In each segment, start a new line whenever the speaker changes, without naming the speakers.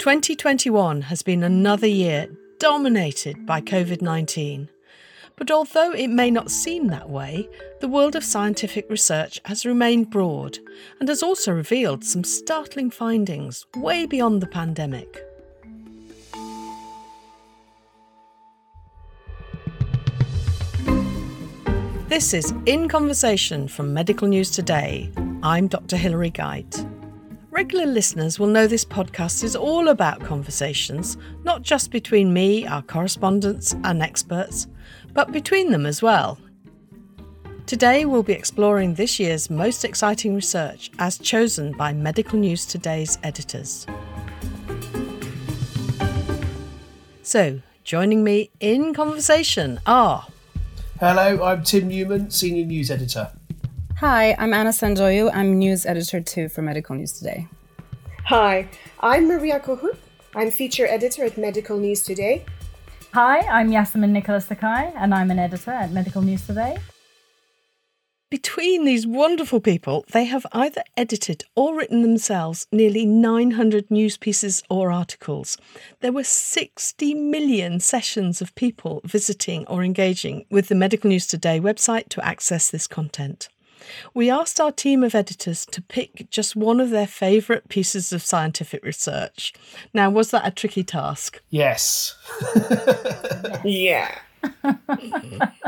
2021 has been another year dominated by COVID 19. But although it may not seem that way, the world of scientific research has remained broad and has also revealed some startling findings way beyond the pandemic. This is In Conversation from Medical News Today. I'm Dr. Hilary Guite. Regular listeners will know this podcast is all about conversations, not just between me, our correspondents, and experts, but between them as well. Today we'll be exploring this year's most exciting research as chosen by Medical News Today's editors. So, joining me in conversation are.
Hello, I'm Tim Newman, Senior News Editor.
Hi, I'm Anna Sandoiu. I'm news editor too for Medical News Today.
Hi, I'm Maria Cohut. I'm feature editor at Medical News Today.
Hi, I'm Yasemin Nicholas Sakay, and I'm an editor at Medical News Today.
Between these wonderful people, they have either edited or written themselves nearly 900 news pieces or articles. There were 60 million sessions of people visiting or engaging with the Medical News Today website to access this content. We asked our team of editors to pick just one of their favourite pieces of scientific research. Now, was that a tricky task?
Yes.
yeah.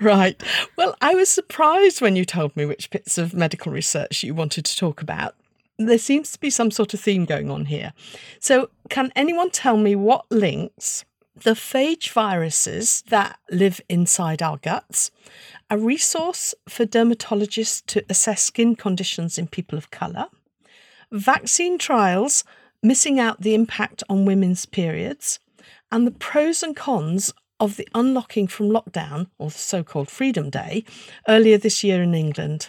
right. Well, I was surprised when you told me which bits of medical research you wanted to talk about. There seems to be some sort of theme going on here. So, can anyone tell me what links the phage viruses that live inside our guts a resource for dermatologists to assess skin conditions in people of colour, vaccine trials missing out the impact on women's periods, and the pros and cons of the unlocking from lockdown, or the so called Freedom Day, earlier this year in England?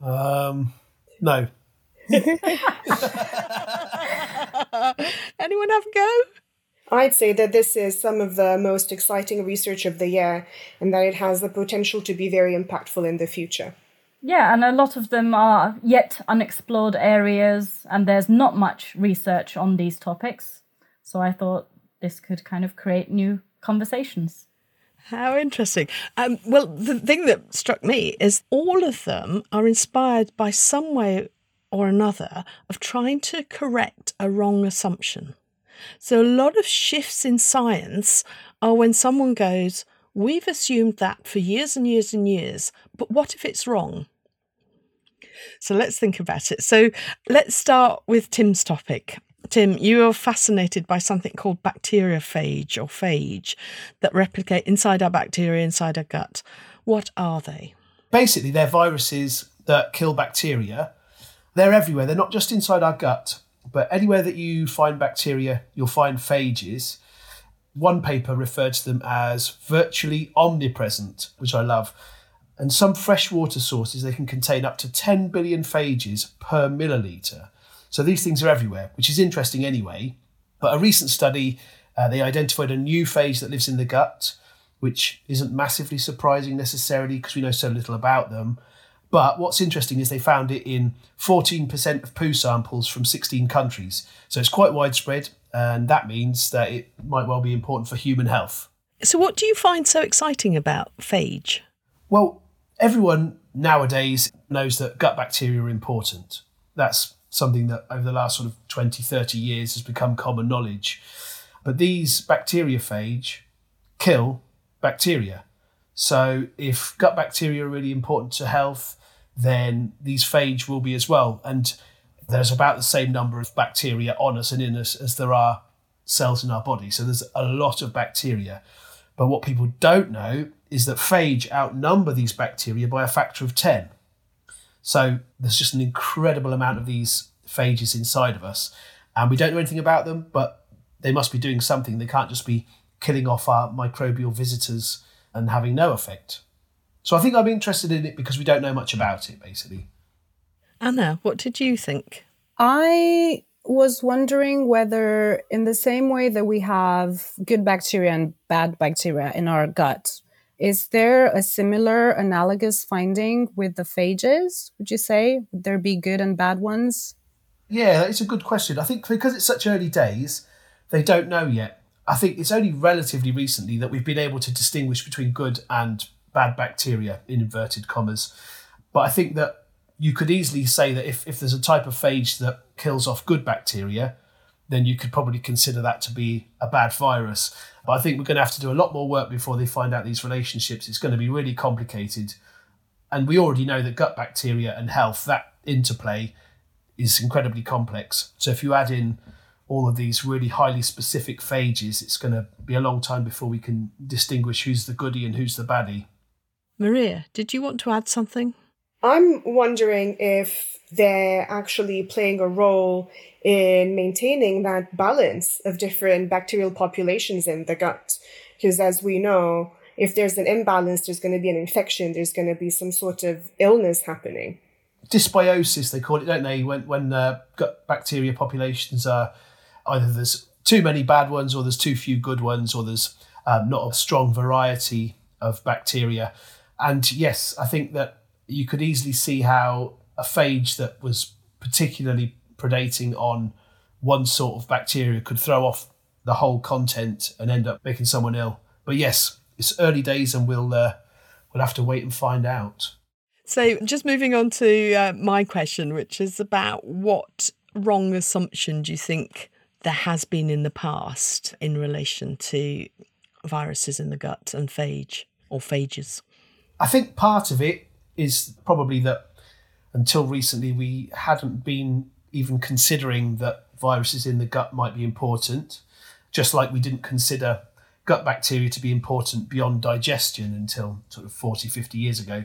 Um, no.
Anyone have a go?
I'd say that this is some of the most exciting research of the year and that it has the potential to be very impactful in the future.
Yeah, and a lot of them are yet unexplored areas, and there's not much research on these topics. So I thought this could kind of create new conversations.
How interesting. Um, well, the thing that struck me is all of them are inspired by some way or another of trying to correct a wrong assumption. So, a lot of shifts in science are when someone goes, We've assumed that for years and years and years, but what if it's wrong? So, let's think about it. So, let's start with Tim's topic. Tim, you are fascinated by something called bacteriophage or phage that replicate inside our bacteria, inside our gut. What are they?
Basically, they're viruses that kill bacteria. They're everywhere. They're not just inside our gut. But anywhere that you find bacteria, you'll find phages. One paper referred to them as virtually omnipresent, which I love. And some freshwater sources, they can contain up to 10 billion phages per milliliter. So these things are everywhere, which is interesting anyway. But a recent study, uh, they identified a new phage that lives in the gut, which isn't massively surprising necessarily because we know so little about them. But what's interesting is they found it in 14% of poo samples from 16 countries. So it's quite widespread, and that means that it might well be important for human health.
So, what do you find so exciting about phage?
Well, everyone nowadays knows that gut bacteria are important. That's something that over the last sort of 20, 30 years has become common knowledge. But these bacteriophage kill bacteria. So if gut bacteria are really important to health, then these phage will be as well. And there's about the same number of bacteria on us and in us as there are cells in our body. So there's a lot of bacteria. But what people don't know is that phage outnumber these bacteria by a factor of 10. So there's just an incredible amount of these phages inside of us. And we don't know anything about them, but they must be doing something. They can't just be killing off our microbial visitors and having no effect. So I think I'm interested in it because we don't know much about it, basically.
Anna, what did you think?
I was wondering whether, in the same way that we have good bacteria and bad bacteria in our gut, is there a similar analogous finding with the phages? Would you say? Would there be good and bad ones?
Yeah, it's a good question. I think because it's such early days, they don't know yet. I think it's only relatively recently that we've been able to distinguish between good and bad bacteria in inverted commas. But I think that you could easily say that if, if there's a type of phage that kills off good bacteria, then you could probably consider that to be a bad virus. But I think we're going to have to do a lot more work before they find out these relationships. It's going to be really complicated. And we already know that gut bacteria and health, that interplay is incredibly complex. So if you add in all of these really highly specific phages, it's going to be a long time before we can distinguish who's the goody and who's the baddie.
Maria, did you want to add something?
I'm wondering if they're actually playing a role in maintaining that balance of different bacterial populations in the gut. Because as we know, if there's an imbalance, there's going to be an infection, there's going to be some sort of illness happening.
Dysbiosis, they call it, don't they? When when uh, gut bacteria populations are either there's too many bad ones, or there's too few good ones, or there's um, not a strong variety of bacteria. And yes, I think that you could easily see how a phage that was particularly predating on one sort of bacteria could throw off the whole content and end up making someone ill. But yes, it's early days, and we'll uh, we'll have to wait and find out.
So, just moving on to uh, my question, which is about what wrong assumption do you think there has been in the past in relation to viruses in the gut and phage or phages?
I think part of it is probably that until recently we hadn't been even considering that viruses in the gut might be important, just like we didn't consider gut bacteria to be important beyond digestion until sort of 40, 50 years ago.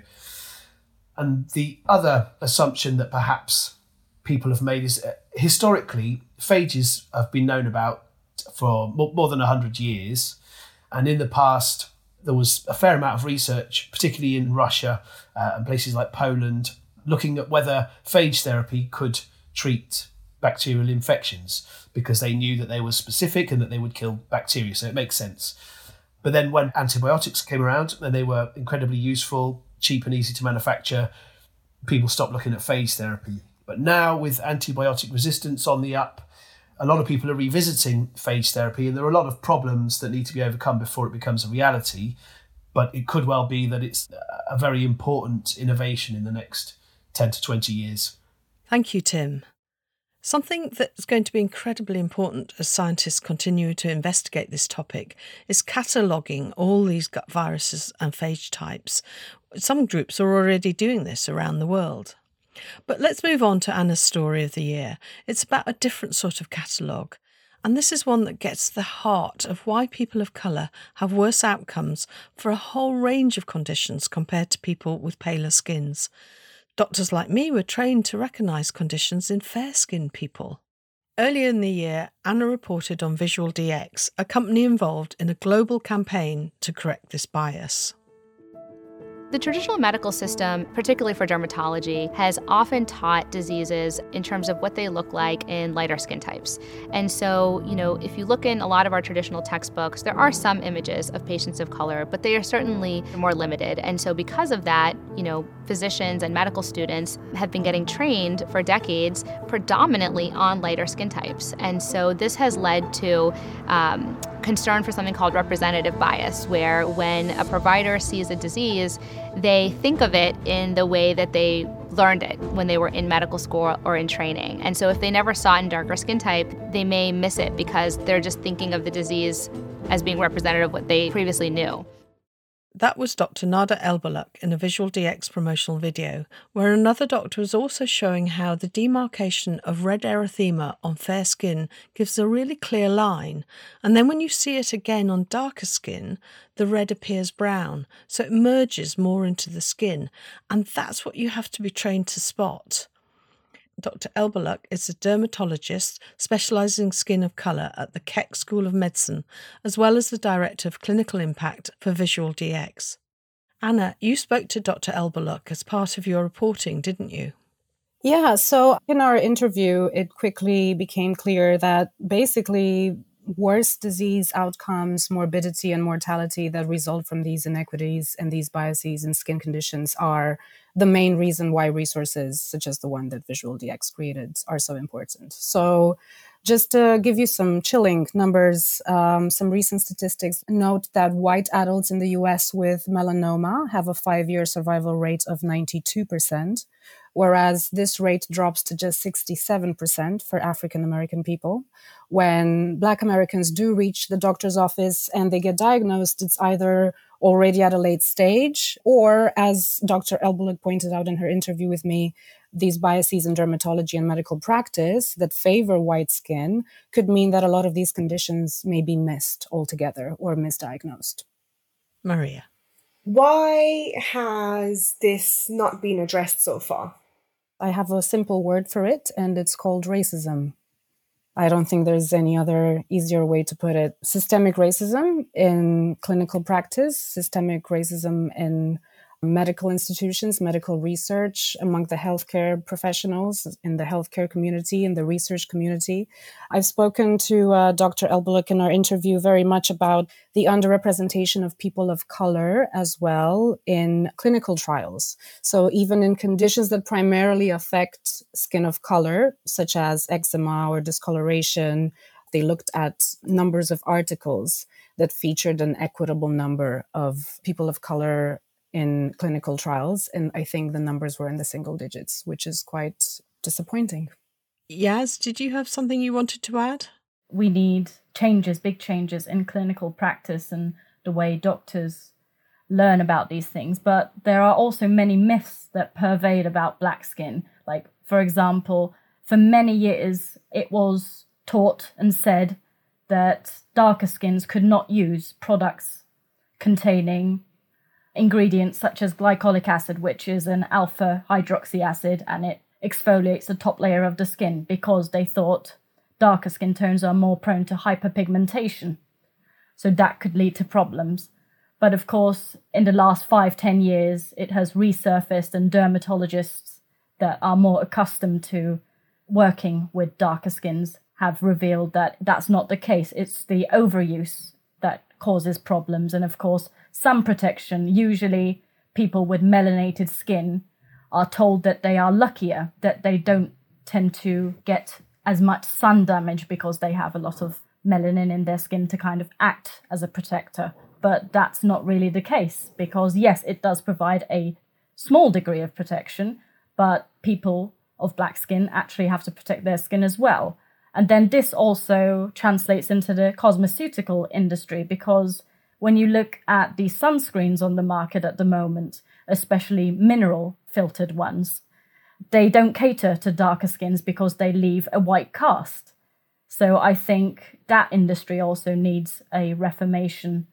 And the other assumption that perhaps people have made is uh, historically, phages have been known about for more than 100 years. And in the past, there was a fair amount of research, particularly in Russia uh, and places like Poland, looking at whether phage therapy could treat bacterial infections because they knew that they were specific and that they would kill bacteria. So it makes sense. But then when antibiotics came around and they were incredibly useful, cheap, and easy to manufacture, people stopped looking at phage therapy. But now, with antibiotic resistance on the up, a lot of people are revisiting phage therapy, and there are a lot of problems that need to be overcome before it becomes a reality. But it could well be that it's a very important innovation in the next 10 to 20 years.
Thank you, Tim. Something that's going to be incredibly important as scientists continue to investigate this topic is cataloguing all these gut viruses and phage types. Some groups are already doing this around the world. But let's move on to Anna's story of the year. It's about a different sort of catalogue. And this is one that gets to the heart of why people of colour have worse outcomes for a whole range of conditions compared to people with paler skins. Doctors like me were trained to recognise conditions in fair skinned people. Earlier in the year, Anna reported on Visual DX, a company involved in a global campaign to correct this bias.
The traditional medical system, particularly for dermatology, has often taught diseases in terms of what they look like in lighter skin types. And so, you know, if you look in a lot of our traditional textbooks, there are some images of patients of color, but they are certainly more limited. And so, because of that, you know, physicians and medical students have been getting trained for decades predominantly on lighter skin types. And so, this has led to um, concern for something called representative bias, where when a provider sees a disease, they think of it in the way that they learned it when they were in medical school or in training. And so if they never saw it in darker skin type, they may miss it because they're just thinking of the disease as being representative of what they previously knew.
That was Dr. Nada Elbuluk in a Visual DX promotional video, where another doctor was also showing how the demarcation of red erythema on fair skin gives a really clear line, and then when you see it again on darker skin, the red appears brown, so it merges more into the skin, and that's what you have to be trained to spot. Dr. Elbuluk is a dermatologist specialising in skin of colour at the Keck School of Medicine, as well as the Director of Clinical Impact for Visual DX. Anna, you spoke to Dr. Elbuluk as part of your reporting, didn't you?
Yeah, so in our interview, it quickly became clear that basically worse disease outcomes, morbidity, and mortality that result from these inequities and these biases and skin conditions are the main reason why resources such as the one that Visual DX created are so important. So, just to give you some chilling numbers, um, some recent statistics note that white adults in the US with melanoma have a five year survival rate of 92%, whereas this rate drops to just 67% for African American people. When Black Americans do reach the doctor's office and they get diagnosed, it's either already at a late stage, or as Dr. Elbuluk pointed out in her interview with me, these biases in dermatology and medical practice that favor white skin could mean that a lot of these conditions may be missed altogether or misdiagnosed.
Maria.
Why has this not been addressed so far?
I have a simple word for it, and it's called racism. I don't think there's any other easier way to put it. Systemic racism in clinical practice, systemic racism in medical institutions, medical research among the healthcare professionals in the healthcare community, in the research community. I've spoken to uh, Dr. Elbuluk in our interview very much about the underrepresentation of people of color as well in clinical trials. So, even in conditions that primarily affect skin of color, such as eczema or discoloration, they looked at numbers of articles that featured an equitable number of people of color in clinical trials. And I think the numbers were in the single digits, which is quite disappointing.
Yaz, did you have something you wanted to add?
We need changes, big changes in clinical practice and the way doctors learn about these things. But there are also many myths that pervade about black skin. Like, for example, for many years, it was taught and said that darker skins could not use products containing ingredients such as glycolic acid, which is an alpha hydroxy acid, and it exfoliates the top layer of the skin because they thought darker skin tones are more prone to hyperpigmentation. So that could lead to problems. But of course, in the last five, ten years, it has resurfaced, and dermatologists that are more accustomed to working with darker skins have revealed that that's not the case. It's the overuse that causes problems. And of course, sun protection. Usually, people with melanated skin are told that they are luckier, that they don't tend to get as much sun damage because they have a lot of melanin in their skin to kind of act as a protector. But that's not really the case because, yes, it does provide a small degree of protection, but people of black skin actually have to protect their skin as well. And then this also translates into the cosmeceutical industry because when you look at the sunscreens on the market at the moment, especially mineral filtered ones, they don't cater to darker skins because they leave a white cast. So I think that industry also needs a reformation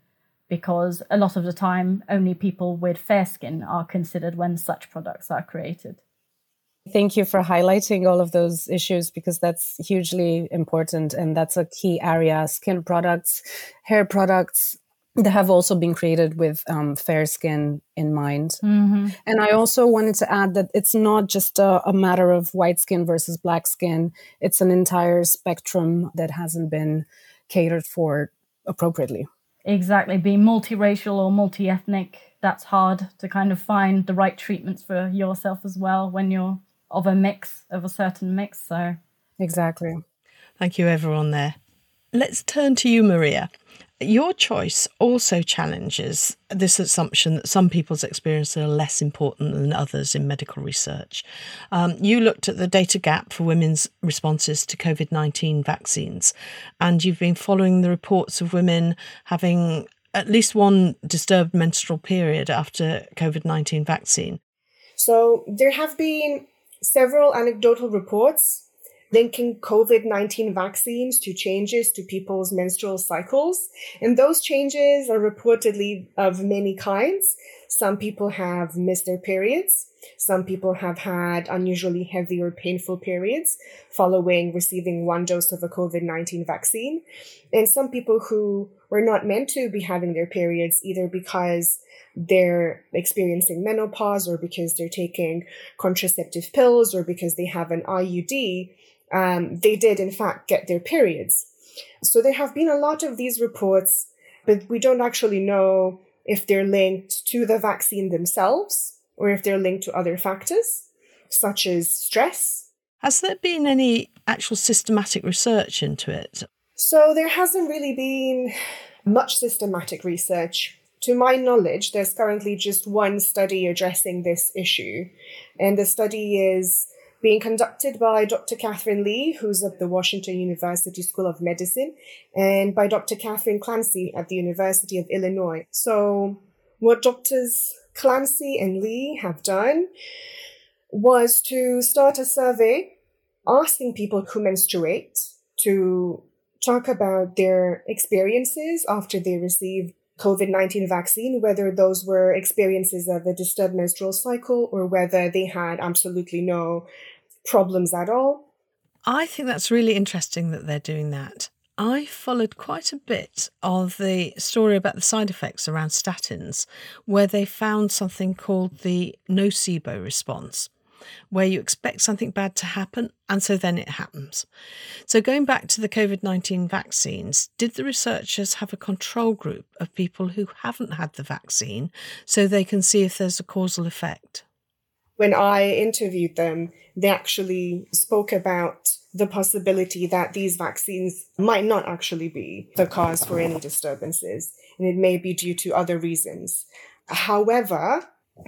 because a lot of the time only people with fair skin are considered when such products are created.
Thank you for highlighting all of those issues because that's hugely important and that's a key area. Skin products, hair products, that have also been created with um, fair skin in mind. Mm-hmm. And I also wanted to add that it's not just a, a, matter of white skin versus black skin, it's an entire spectrum that hasn't been catered for appropriately.
Exactly. Being multiracial or multi ethnic, that's hard to kind of find the right treatments for yourself as well when you're of a mix, of a certain mix. So,
exactly.
Thank you, everyone, there. Let's turn to you, Maria. Your choice also challenges this assumption that some people's experiences are less important than others in medical research. Um, you looked at the data gap for women's responses to COVID 19 vaccines, and you've been following the reports of women having at least one disturbed menstrual period after COVID 19 vaccine.
So there have been several anecdotal reports linking COVID 19 vaccines to changes to people's menstrual cycles. And those changes are reportedly of many kinds. Some people have missed their periods. Some people have had unusually heavy or painful periods following receiving one dose of a COVID 19 vaccine. And some people who were not meant to be having their periods either because they're experiencing menopause or because they're taking contraceptive pills or because they have an IUD um, they did in fact get their periods. So there have been a lot of these reports, but we don't actually know if they're linked to the vaccine themselves or if they're linked to other factors, such as stress.
Has there been any actual systematic research into it?
So, there hasn't really been much systematic research. To my knowledge, there's currently just one study addressing this issue, and the study is being conducted by Dr. Katharine Lee, who's at the Washington University School of Medicine, and by Dr. Kathryn Clancy at the University of Illinois. So, what Doctors Clancy and Lee have done was to start a survey asking people who menstruate to talk about their experiences after they received COVID 19 vaccine, whether those were experiences of a disturbed menstrual cycle or whether they had absolutely no problems at all.
I think that's really interesting that they're doing that. I followed quite a bit of the story about the side effects around statins, where they found something called the nocebo response where you expect something bad to happen and so then it happens. So, going back to the COVID 19 vaccines, did the researchers have a control group of people who haven't had the vaccine so they can see if there's a causal effect?
When I interviewed them, they actually spoke about the possibility that these vaccines might not actually be the cause for any disturbances, and it may be due to other reasons. However,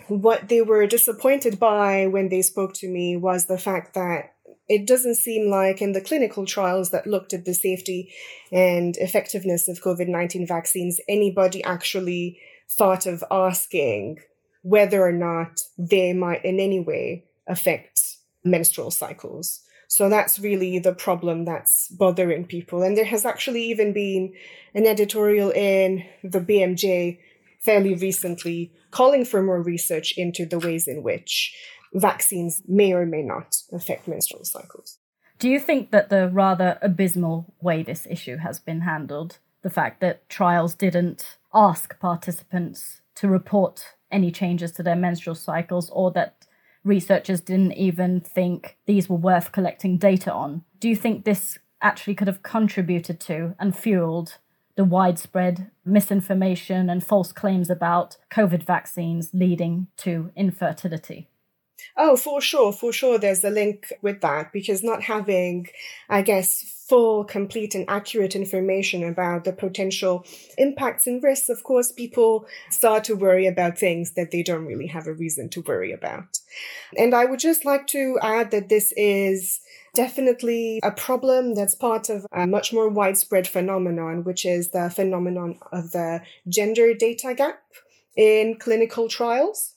what they were disappointed by when they spoke to me was the fact that it doesn't seem like in the clinical trials that looked at the safety and effectiveness of COVID 19 vaccines, anybody actually thought of asking whether or not they might in any way affect menstrual cycles. So that's really the problem that's bothering people. And there has actually even been an editorial in the BMJ fairly recently calling for more research into the ways in which vaccines may or may not affect menstrual cycles.
Do you think that the rather abysmal way this issue has been handled, the fact that trials didn't ask participants to report any changes to their menstrual cycles or that researchers didn't even think these were worth collecting data on, do you think this actually could have contributed to and fueled the widespread misinformation and false claims about COVID vaccines leading to infertility.
Oh, for sure, for sure, there's a link with that because not having, I guess, full, complete, and accurate information about the potential impacts and risks, of course, people start to worry about things that they don't really have a reason to worry about. And I would just like to add that this is definitely a problem that's part of a much more widespread phenomenon, which is the phenomenon of the gender data gap in clinical trials.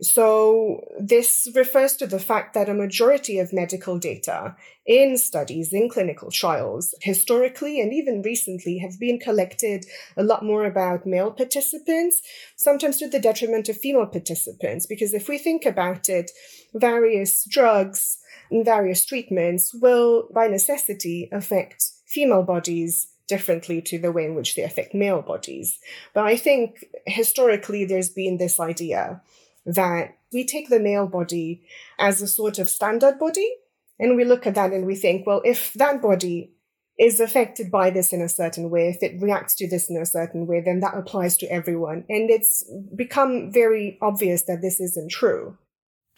So, this refers to the fact that a majority of medical data in studies, in clinical trials, historically and even recently, have been collected a lot more about male participants, sometimes to the detriment of female participants. Because if we think about it, various drugs, and various treatments will, by necessity, affect female bodies differently to the way in which they affect male bodies. But I think historically there's been this idea that we take the male body as a sort of standard body, and we look at that and we think, well, if that body is affected by this in a certain way, if it reacts to this in a certain way, then that applies to everyone. And it's become very obvious that this isn't true.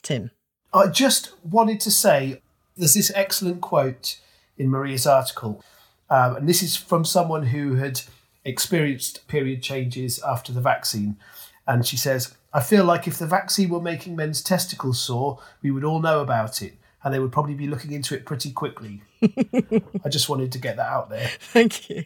Tim.
I just wanted to say there's this excellent quote in Maria's article, um, and this is from someone who had experienced period changes after the vaccine. And she says, I feel like if the vaccine were making men's testicles sore, we would all know about it and they would probably be looking into it pretty quickly. I just wanted to get that out there.
Thank you.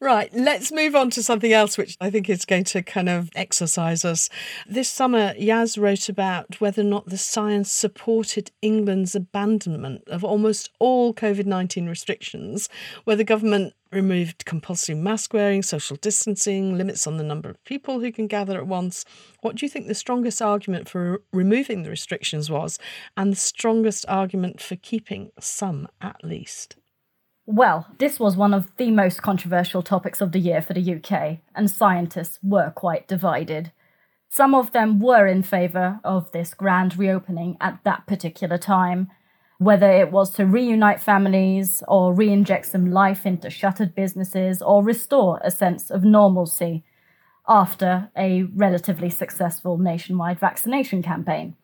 Right, let's move on to something else which I think is going to kind of exercise us. This summer, Yaz wrote about whether or not the science supported England's abandonment of almost all COVID 19 restrictions, where the government removed compulsory mask wearing, social distancing, limits on the number of people who can gather at once. What do you think the strongest argument for removing the restrictions was, and the strongest argument for keeping some at least?
Well, this was one of the most controversial topics of the year for the UK, and scientists were quite divided. Some of them were in favour of this grand reopening at that particular time, whether it was to reunite families or re inject some life into shuttered businesses or restore a sense of normalcy after a relatively successful nationwide vaccination campaign.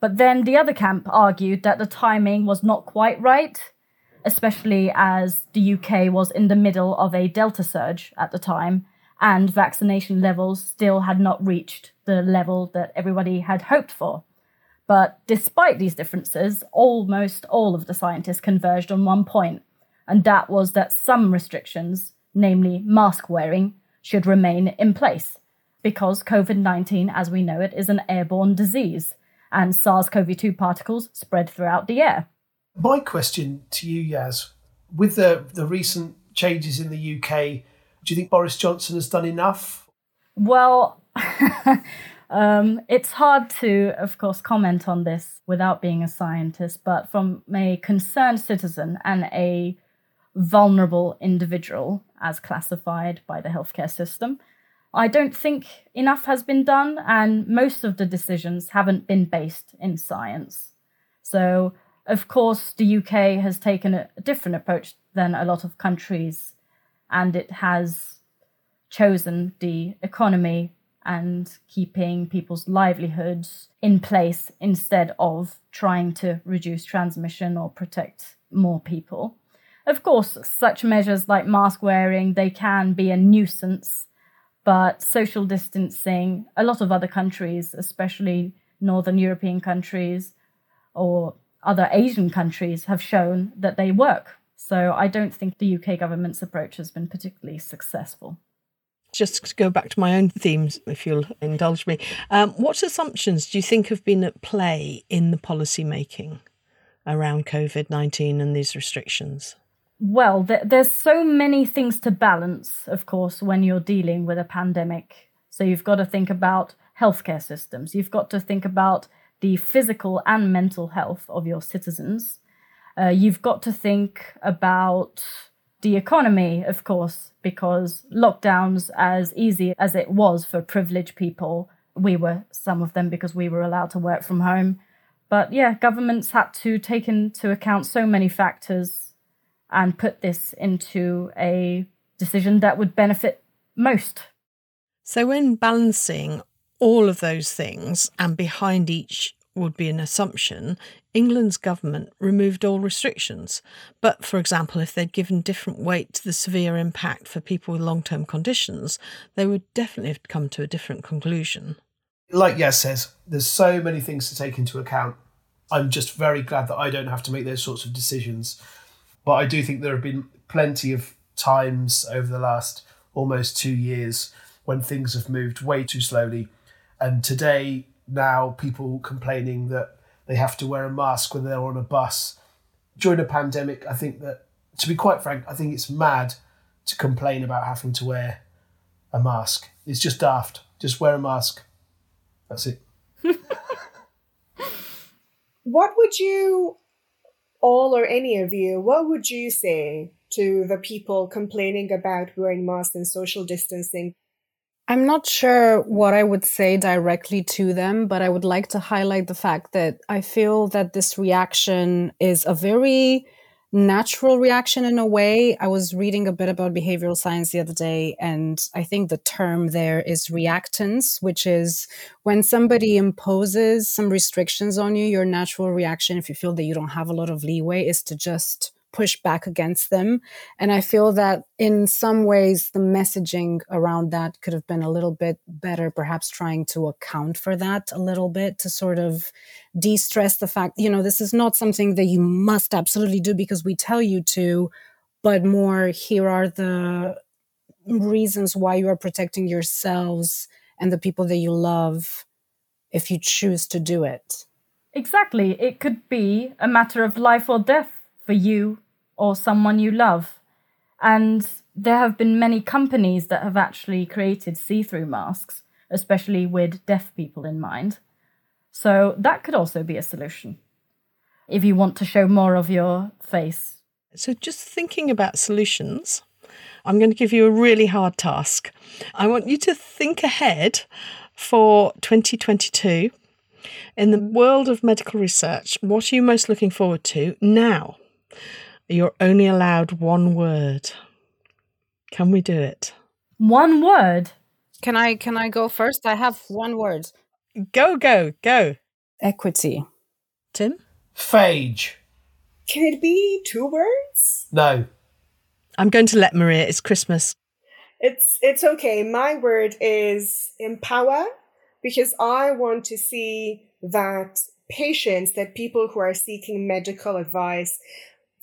But then the other camp argued that the timing was not quite right, especially as the UK was in the middle of a Delta surge at the time, and vaccination levels still had not reached the level that everybody had hoped for. But despite these differences, almost all of the scientists converged on one point, and that was that some restrictions, namely mask wearing, should remain in place because COVID 19, as we know it, is an airborne disease and SARS CoV 2 particles spread throughout the air.
My question to you, Yaz, with the, the recent changes in the UK, do you think Boris Johnson has done enough?
Well, um, it's hard to, of course, comment on this without being a scientist, but from a concerned citizen and a vulnerable individual, as classified by the healthcare system, I don't think enough has been done, and most of the decisions haven't been based in science. So, of course, the UK has taken a different approach than a lot of countries, and it has chosen the economy and keeping people's livelihoods in place instead of trying to reduce transmission or protect more people. Of course, such measures like mask wearing, they can be a nuisance, but social distancing, a lot of other countries, especially northern European countries or other Asian countries have shown that they work. So I don't think the UK government's approach has been particularly successful
just to go back to my own themes, if you'll indulge me, um, what assumptions do you think have been at play in the policy making around COVID 19 and these restrictions?
Well, th- there's so many things to balance, of course, when you're dealing with a pandemic. So you've got to think about healthcare systems, you've got to think about the physical and mental health of your citizens. Uh, you've got to think about the economy, of course, because lockdowns, as easy as it was for privileged people, we were some of them because we were allowed to work from home. But yeah, governments had to take into account so many factors and put this into a decision that would benefit most.
So, when balancing all of those things and behind each would be an assumption, England's government removed all restrictions. But, for example, if they'd given different weight to the severe impact for people with long term conditions, they would definitely have come to a different conclusion.
Like Yaz says, there's so many things to take into account. I'm just very glad that I don't have to make those sorts of decisions. But I do think there have been plenty of times over the last almost two years when things have moved way too slowly. And today, now people complaining that they have to wear a mask when they're on a bus. During a pandemic, I think that, to be quite frank, I think it's mad to complain about having to wear a mask. It's just daft. Just wear a mask. That's it.
what would you, all or any of you, what would you say to the people complaining about wearing masks and social distancing?
I'm not sure what I would say directly to them, but I would like to highlight the fact that I feel that this reaction is a very natural reaction in a way. I was reading a bit about behavioral science the other day, and I think the term there is reactance, which is when somebody imposes some restrictions on you, your natural reaction, if you feel that you don't have a lot of leeway, is to just push back against them. And I feel that in some ways, the messaging around that could have been a little bit better, perhaps trying to account for that a little bit to sort of de stress the fact, you know, this is not something that you must absolutely do because we tell you to, but more here are the reasons why you are protecting yourselves and the people that you love if you choose to do it.
Exactly. It could be a matter of life or death for you or someone you love. And there have been many companies that have actually created see through masks, especially with deaf people in mind. So that could also be a solution if you want to show more of your face.
So, just thinking about solutions, I'm going to give you a really hard task. I want you to think ahead for 2022. In the world of medical research, what are you most looking forward to now? You're only allowed one word. Can we do it?
One word?
Can I can I go first? I have one word.
Go, go, go.
Equity.
Tim?
Phage.
Can it be two words?
No.
I'm going to let Maria. It's Christmas.
It's it's okay. My word is empower because I want to see that patients, that people who are seeking medical advice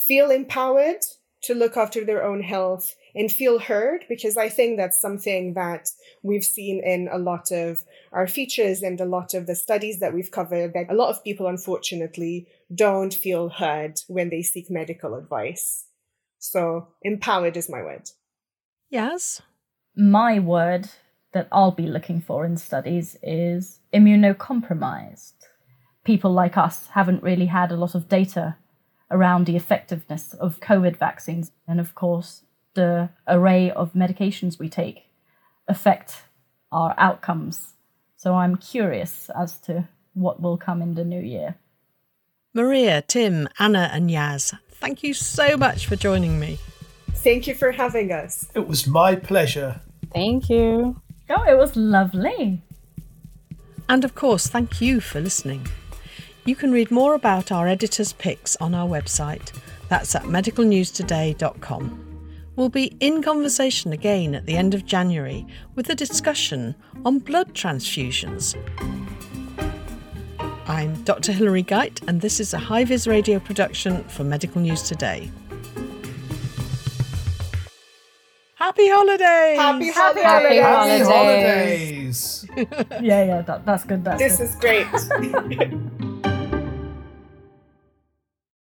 feel empowered to look after their own health and feel heard because I think that's something that we've seen in a lot of our features and a lot of the studies that we've covered that a lot of people unfortunately don't feel heard when they seek medical advice. So empowered is my word.
Yes.
My word that I'll be looking for in studies is immunocompromised. People like us haven't really had a lot of data around the effectiveness of COVID vaccines. And of course, the array of medications we take affect our outcomes. So I'm curious as to what will come in the new year.
Maria, Tim, Anna, and Yaz, thank you so much for joining me.
Thank you for having us.
It was my pleasure.
Thank you.
Oh, it was lovely.
And of course, thank you for listening. You can read more about our editor's picks on our website. That's at medicalnewstoday.com. We'll be in conversation again at the end of January with a discussion on blood transfusions. I'm Dr. Hilary Guite, and this is a High Vis radio production for Medical News Today. Happy holidays!
Happy holidays!
Happy
Happy
holidays.
holidays.
Yeah, yeah, that, that's good. That's
This
good.
is great.